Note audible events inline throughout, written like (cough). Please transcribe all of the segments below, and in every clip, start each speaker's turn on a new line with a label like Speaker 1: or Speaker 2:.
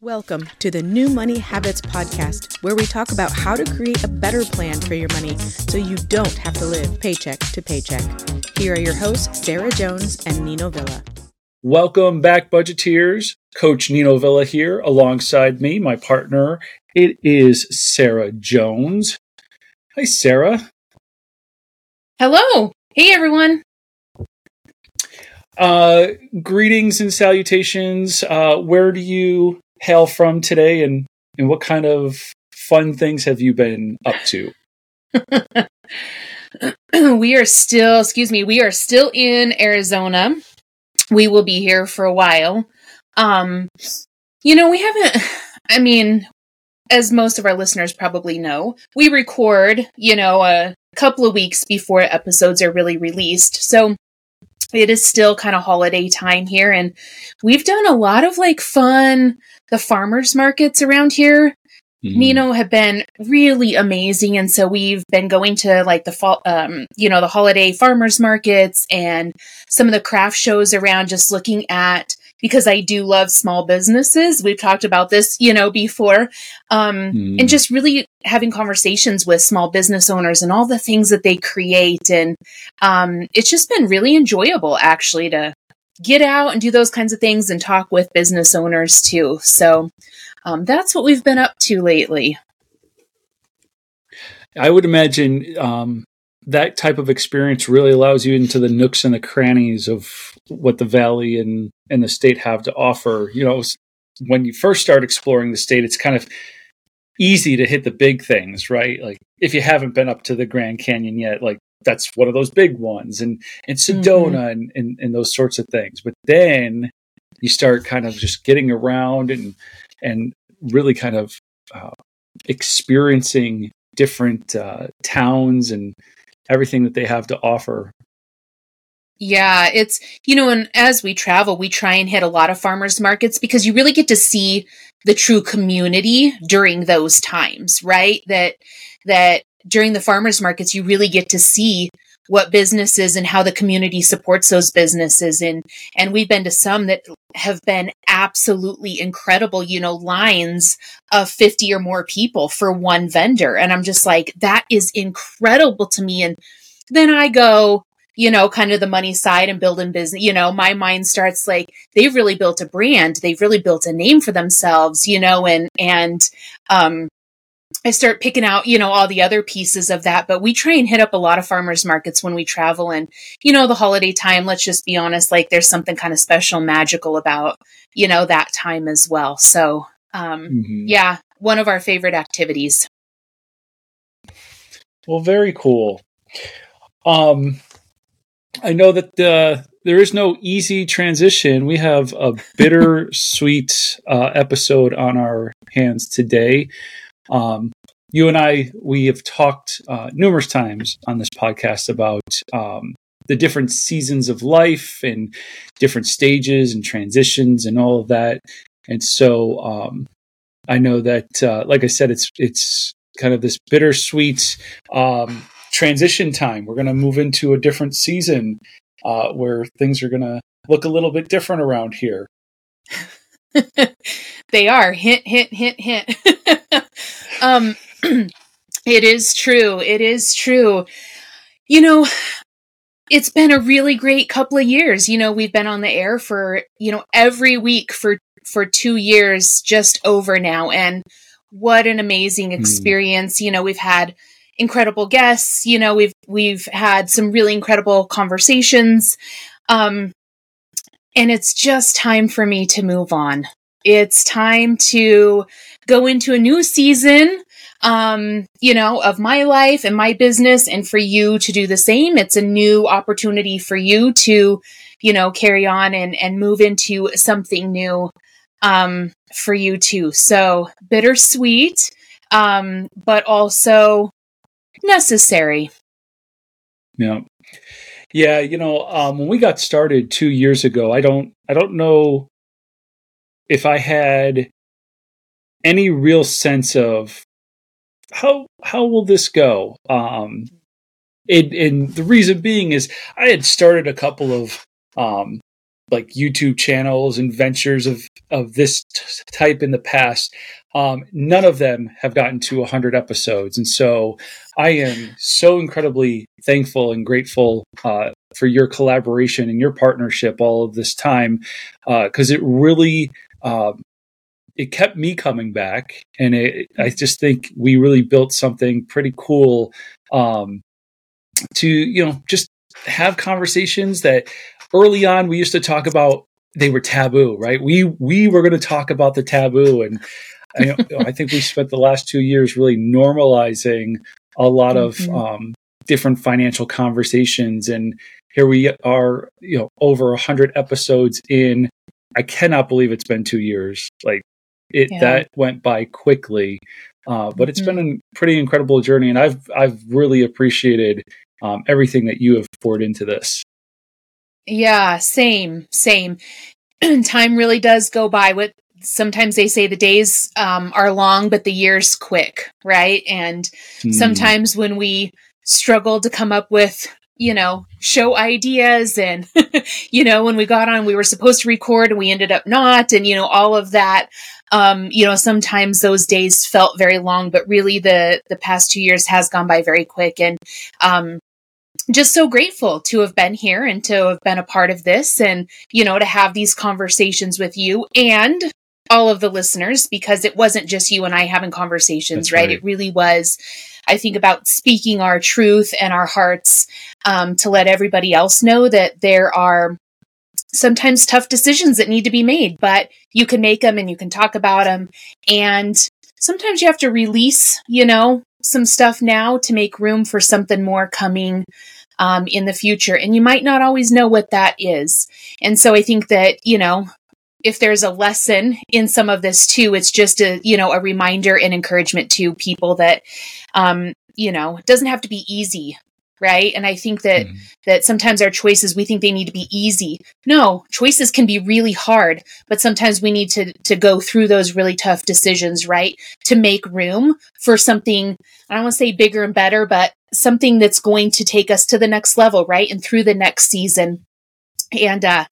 Speaker 1: Welcome to the New Money Habits Podcast, where we talk about how to create a better plan for your money so you don't have to live paycheck to paycheck. Here are your hosts, Sarah Jones and Nino Villa.
Speaker 2: Welcome back, budgeteers. Coach Nino Villa here alongside me, my partner. It is Sarah Jones. Hi, Sarah.
Speaker 3: Hello. Hey, everyone.
Speaker 2: Uh, greetings and salutations. Uh, where do you hail from today, and and what kind of fun things have you been up to? (laughs)
Speaker 3: we are still, excuse me, we are still in Arizona. We will be here for a while. Um, you know, we haven't. I mean, as most of our listeners probably know, we record, you know, a couple of weeks before episodes are really released. So it is still kind of holiday time here and we've done a lot of like fun the farmers markets around here mm. Nino have been really amazing and so we've been going to like the fall um you know the holiday farmers markets and some of the craft shows around just looking at because I do love small businesses. We've talked about this, you know, before. Um, mm. and just really having conversations with small business owners and all the things that they create. And, um, it's just been really enjoyable actually to get out and do those kinds of things and talk with business owners too. So, um, that's what we've been up to lately.
Speaker 2: I would imagine, um, that type of experience really allows you into the nooks and the crannies of what the valley and and the state have to offer. You know, when you first start exploring the state, it's kind of easy to hit the big things, right? Like if you haven't been up to the Grand Canyon yet, like that's one of those big ones, and and Sedona mm-hmm. and, and and those sorts of things. But then you start kind of just getting around and and really kind of uh, experiencing different uh, towns and everything that they have to offer.
Speaker 3: Yeah, it's, you know, and as we travel, we try and hit a lot of farmers markets because you really get to see the true community during those times, right? That, that during the farmers markets, you really get to see what businesses and how the community supports those businesses. And and we've been to some that have been absolutely incredible you know lines of 50 or more people for one vendor. And i'm just like that is incredible to me. And then i go you know kind of the money side and building business you know my mind starts like they've really built a brand. They've really built a name for themselves you know and and um I start picking out, you know, all the other pieces of that. But we try and hit up a lot of farmers markets when we travel. And, you know, the holiday time, let's just be honest, like there's something kind of special, magical about, you know, that time as well. So, um, mm-hmm. yeah, one of our favorite activities.
Speaker 2: Well, very cool. Um, I know that uh, there is no easy transition. We have a bittersweet (laughs) uh, episode on our hands today. Um, you and I, we have talked uh, numerous times on this podcast about um, the different seasons of life and different stages and transitions and all of that. And so um, I know that, uh, like I said, it's it's kind of this bittersweet um, transition time. We're going to move into a different season uh, where things are going to look a little bit different around here. (laughs)
Speaker 3: they are hint, hint, hint, hint. (laughs) um, (clears throat) it is true. It is true. You know, it's been a really great couple of years. You know, we've been on the air for, you know, every week for for 2 years just over now and what an amazing hmm. experience. Mm. You know, we've had incredible guests, you know, we've we've had some really incredible conversations. Um and it's just time for me to move on. It's time to go into a new season um, you know, of my life and my business and for you to do the same. It's a new opportunity for you to, you know, carry on and, and move into something new, um, for you too. So bittersweet, um, but also necessary.
Speaker 2: Yeah. Yeah, you know, um, when we got started two years ago, I don't, I don't know if I had any real sense of how how will this go? Um, and the reason being is I had started a couple of um, like YouTube channels and ventures of of this t- type in the past. Um, none of them have gotten to 100 episodes, and so I am so incredibly thankful and grateful uh, for your collaboration and your partnership all of this time because uh, it really. Um, it kept me coming back, and it, I just think we really built something pretty cool um, to you know just have conversations that early on we used to talk about they were taboo, right? We we were going to talk about the taboo, and I, I, think we (laughs) spent the last two years really normalizing a lot mm-hmm. of um, different financial conversations, and here we are, you know, over a hundred episodes in. I cannot believe it's been two years. Like it yeah. that went by quickly, uh, but it's mm-hmm. been a pretty incredible journey, and I've I've really appreciated um, everything that you have poured into this.
Speaker 3: Yeah, same, same. (clears throat) Time really does go by. What sometimes they say the days um, are long, but the years quick, right? And mm. sometimes when we struggle to come up with you know, show ideas. And, (laughs) you know, when we got on, we were supposed to record and we ended up not. And, you know, all of that. Um, you know, sometimes those days felt very long, but really the, the past two years has gone by very quick. And, um, just so grateful to have been here and to have been a part of this and, you know, to have these conversations with you and all of the listeners because it wasn't just you and I having conversations, right? right? It really was, I think, about speaking our truth and our hearts um, to let everybody else know that there are sometimes tough decisions that need to be made, but you can make them and you can talk about them. And sometimes you have to release, you know, some stuff now to make room for something more coming um, in the future. And you might not always know what that is. And so I think that, you know, if there's a lesson in some of this too, it's just a, you know, a reminder and encouragement to people that, um, you know, it doesn't have to be easy right? And i think that mm. that sometimes our choices we think they need to be easy. No choices can be really hard but sometimes we need to to go through those really tough decisions right? To make room for something i don't want to say bigger and better but something that's going to take us to the next level right? And through the next season. And uh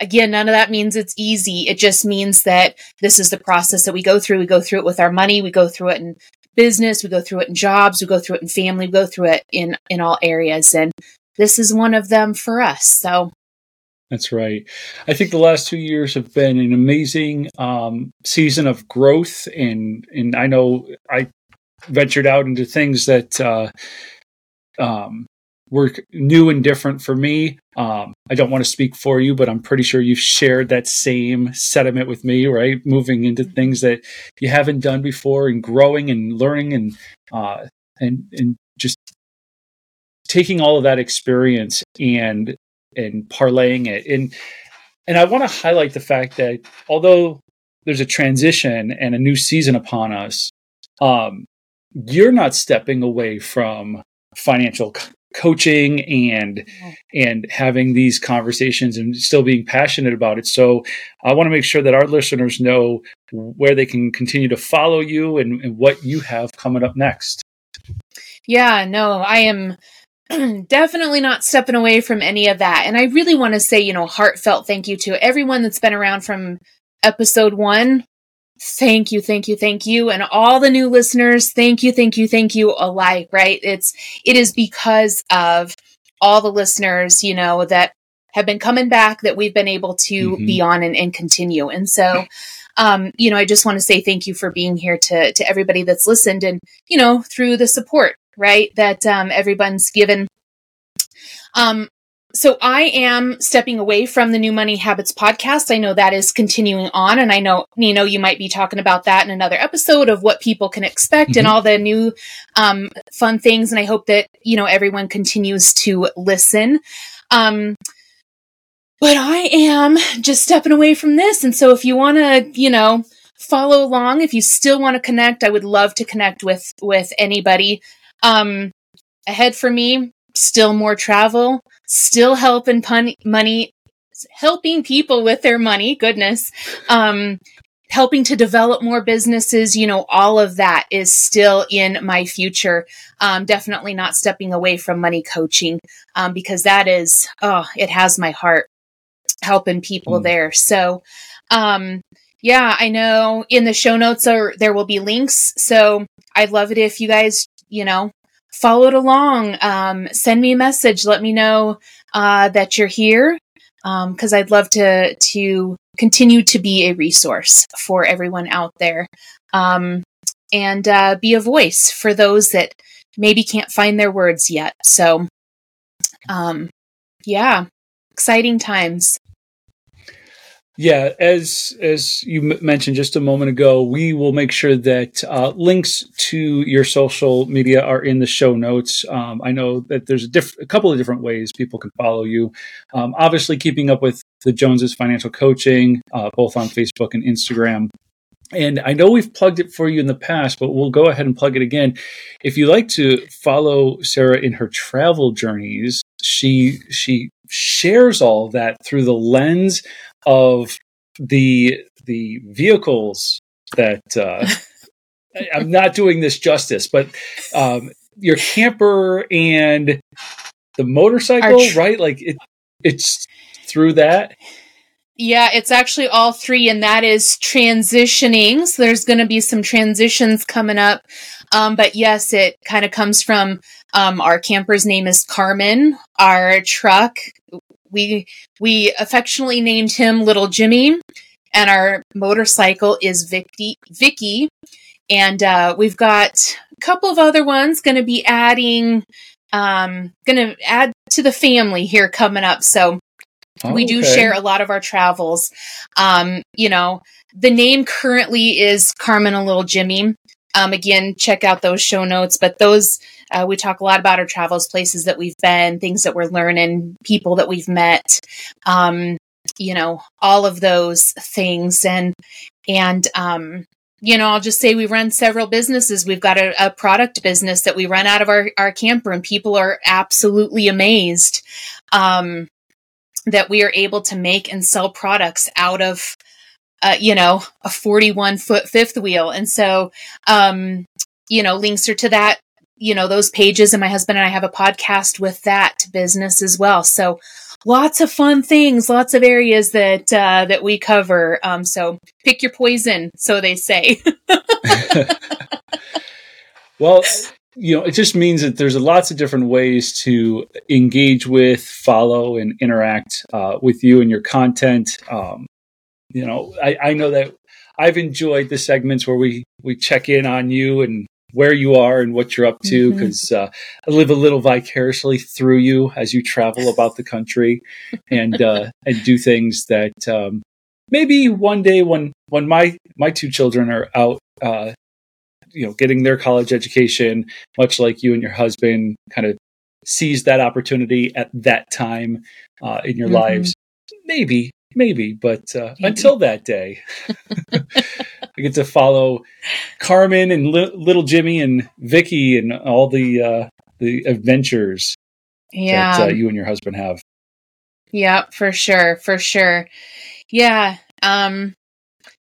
Speaker 3: again, none of that means it's easy. It just means that this is the process that we go through. We go through it with our money. We go through it in business, we go through it in jobs, we go through it in family, we go through it in in all areas and this is one of them for us. So
Speaker 2: that's right. I think the last two years have been an amazing um, season of growth, and and I know I ventured out into things that uh, um, were new and different for me. Um, I don't want to speak for you, but I'm pretty sure you've shared that same sentiment with me, right? Moving into mm-hmm. things that you haven't done before and growing and learning and uh, and and just taking all of that experience and and parlaying it. And and I want to highlight the fact that although there's a transition and a new season upon us, um, you're not stepping away from financial coaching and mm-hmm. and having these conversations and still being passionate about it. So i want to make sure that our listeners know where they can continue to follow you and, and what you have coming up next.
Speaker 3: Yeah no i am (clears throat) definitely not stepping away from any of that. And i really want to say you know heartfelt thank you to everyone that's been around from episode one Thank you, thank you, thank you. And all the new listeners, thank you, thank you, thank you alike, right? It's, it is because of all the listeners, you know, that have been coming back that we've been able to mm-hmm. be on and, and continue. And so, um, you know, I just want to say thank you for being here to, to everybody that's listened and, you know, through the support, right? That, um, everyone's given. Um, so I am stepping away from the New Money Habits podcast. I know that is continuing on, and I know you know you might be talking about that in another episode of what people can expect mm-hmm. and all the new um, fun things. And I hope that you know everyone continues to listen. Um, but I am just stepping away from this, and so if you want to, you know, follow along, if you still want to connect, I would love to connect with with anybody. Um, ahead for me, still more travel still helping pun- money, helping people with their money. Goodness. Um, helping to develop more businesses, you know, all of that is still in my future. Um, definitely not stepping away from money coaching um, because that is, oh, it has my heart. helping people mm. there. So, um, yeah, I know in the show notes are there will be links. So I'd love it if you guys, you know, followed along. Um, send me a message. Let me know uh, that you're here because um, I'd love to to continue to be a resource for everyone out there um, and uh, be a voice for those that maybe can't find their words yet. So, um, yeah, exciting times.
Speaker 2: Yeah, as as you mentioned just a moment ago, we will make sure that uh, links to your social media are in the show notes. Um, I know that there's a, diff- a, couple of different ways people can follow you. Um, obviously, keeping up with the Joneses Financial Coaching, uh, both on Facebook and Instagram. And I know we've plugged it for you in the past, but we'll go ahead and plug it again. If you like to follow Sarah in her travel journeys, she she shares all that through the lens of the the vehicles that uh, (laughs) I'm not doing this justice, but um, your camper and the motorcycle, tr- right? Like it, it's through that.
Speaker 3: Yeah, it's actually all three, and that is transitioning. So there's going to be some transitions coming up. Um, but yes, it kind of comes from um, our camper's name is Carmen. Our truck we we affectionately named him Little Jimmy, and our motorcycle is Vicky. Vicky, and uh, we've got a couple of other ones going to be adding. Um, going to add to the family here coming up. So oh, we do okay. share a lot of our travels. Um, you know, the name currently is Carmen and Little Jimmy. Um, again, check out those show notes, but those, uh, we talk a lot about our travels, places that we've been, things that we're learning, people that we've met, um, you know, all of those things. And, and, um, you know, I'll just say we run several businesses. We've got a, a, product business that we run out of our, our camper, and people are absolutely amazed um, that we are able to make and sell products out of uh, you know, a 41 foot fifth wheel. And so, um, you know, links are to that, you know, those pages. And my husband and I have a podcast with that business as well. So lots of fun things, lots of areas that, uh, that we cover. Um, so pick your poison, so they say. (laughs)
Speaker 2: well, you know, it just means that there's lots of different ways to engage with, follow, and interact uh, with you and your content. Um, you know, I, I know that I've enjoyed the segments where we we check in on you and where you are and what you're up to because mm-hmm. uh, I live a little vicariously through you as you travel about the country (laughs) and uh, and do things that um, maybe one day when when my my two children are out uh, you know getting their college education much like you and your husband kind of seize that opportunity at that time uh, in your mm-hmm. lives maybe maybe but uh, maybe. until that day (laughs) i get to follow carmen and Li- little jimmy and vicky and all the uh, the adventures yeah. that uh, you and your husband have
Speaker 3: yeah for sure for sure yeah um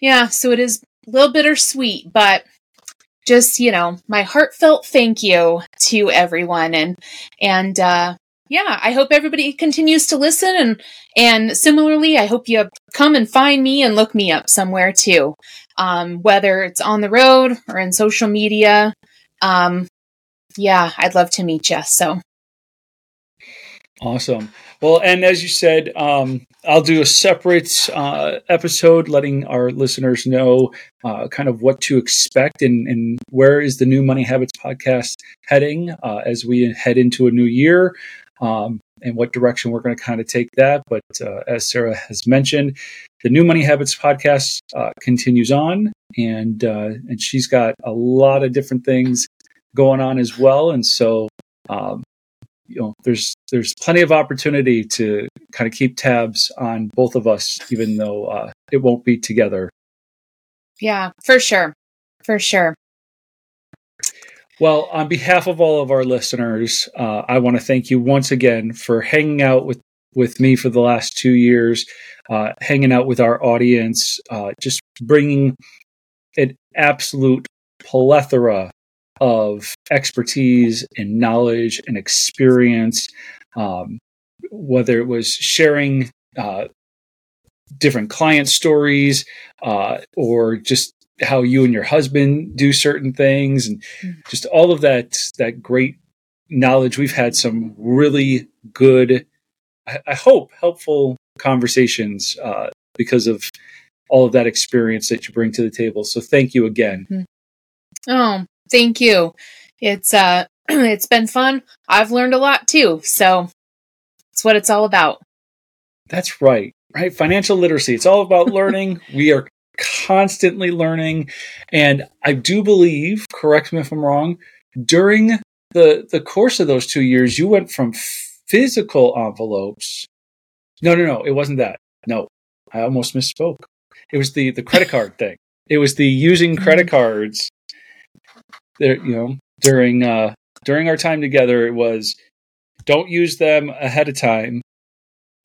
Speaker 3: yeah so it is a little bittersweet but just you know my heartfelt thank you to everyone and and uh yeah, I hope everybody continues to listen and and similarly, I hope you come and find me and look me up somewhere too. Um, whether it's on the road or in social media. Um, yeah, I'd love to meet you. So
Speaker 2: awesome. Well, and as you said, um, I'll do a separate uh, episode letting our listeners know uh, kind of what to expect and, and, where is the new Money Habits podcast heading uh, as we head into a new year um, and what direction we're going to kind of take that. But uh, as Sarah has mentioned, the New Money Habits podcast uh, continues on, and uh, and she's got a lot of different things going on as well. And so, um, you know, there's there's plenty of opportunity to kind of keep tabs on both of us, even though uh, it won't be together.
Speaker 3: Yeah, for sure, for sure.
Speaker 2: Well, on behalf of all of our listeners, uh, I want to thank you once again for hanging out with, with me for the last two years, uh, hanging out with our audience, uh, just bringing an absolute plethora of expertise and knowledge and experience. Um, whether it was sharing uh, different client stories, uh, or just how you and your husband do certain things, and mm-hmm. just all of that that great knowledge. We've had some really good, I, I hope, helpful conversations uh, because of all of that experience that you bring to the table. So thank you again.
Speaker 3: Mm-hmm. Oh, thank you. It's uh (clears throat) it's been fun. I've learned a lot too. So it's what it's all about.
Speaker 2: That's right. Right? Financial literacy. It's all about learning. (laughs) we are constantly learning and I do believe, correct me if I'm wrong, during the the course of those 2 years you went from physical envelopes. No, no, no, it wasn't that. No. I almost misspoke. It was the the credit card (laughs) thing. It was the using credit mm-hmm. cards there you know during uh during our time together it was don't use them ahead of time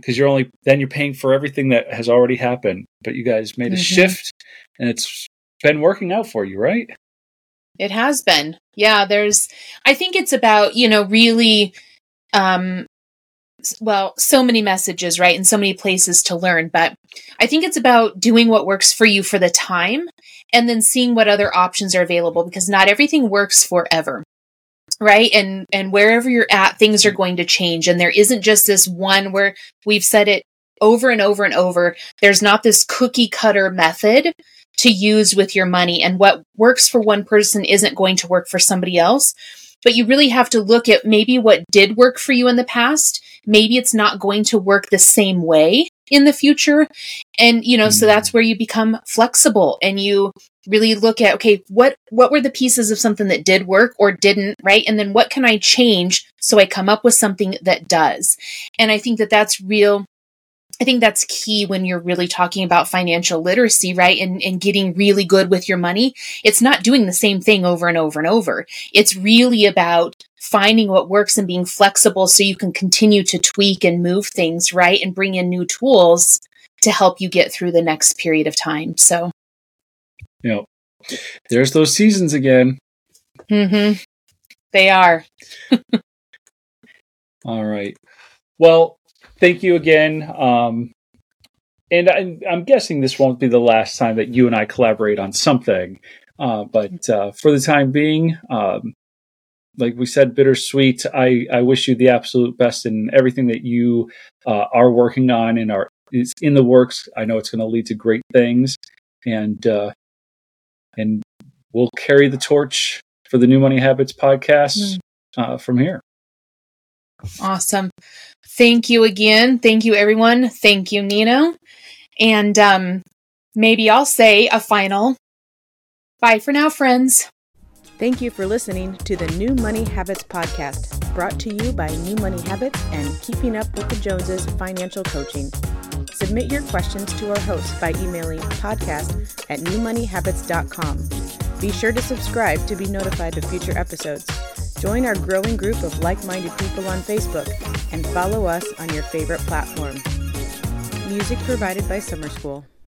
Speaker 2: because you're only then you're paying for everything that has already happened but you guys made a mm-hmm. shift and it's been working out for you right?
Speaker 3: It has been. Yeah there's i think it's about you know really um well so many messages right and so many places to learn but i think it's about doing what works for you for the time and then seeing what other options are available because not everything works forever right? And and wherever you're at things are going to change. And there isn't just this one where we've said it over and over and over. There's not this cookie cutter method to use with your money. And what works for one person isn't going to work for somebody else. But you really have to look at maybe what did work for you in the past. Maybe it's not going to work the same way in the future. And, you know, mm-hmm. so that's mm. where you become flexible and you really look at, okay, what, what were the pieces of something that did work or didn't, right? And then what can I change so I come up with something that does? And I think that that's real I think that's key when you're really talking about financial literacy, right? And, and getting really good with your money. It's not doing the same thing over and over and over. It's really about finding what works and being flexible so you can continue to tweak and move things, right? And bring in new tools to help you get through the next period of time. So,
Speaker 2: yeah, there's those seasons again.
Speaker 3: Mm-hmm. They are. (laughs)
Speaker 2: All right. Well, thank you again. Um, and I, am guessing this won't be the last time that you and I collaborate on something. Uh, but uh, for the time being, um, like we said, bittersweet. I, I wish you the absolute best in everything that you uh, are working on and are is in the works. I know it's going to lead to great things, and uh, and we'll carry the torch for the New Money Habits podcast mm. from here.
Speaker 3: Awesome. Thank you again. Thank you, everyone. Thank you, Nino. And um, maybe I'll say a final bye for now, friends.
Speaker 1: Thank you for listening to the New Money Habits podcast, brought to you by New Money Habits and Keeping Up with the Joneses Financial Coaching. Submit your questions to our host by emailing podcast at newmoneyhabits.com. Be sure to subscribe to be notified of future episodes. Join our growing group of like minded people on Facebook and follow us on your favorite platform. Music provided by Summer School.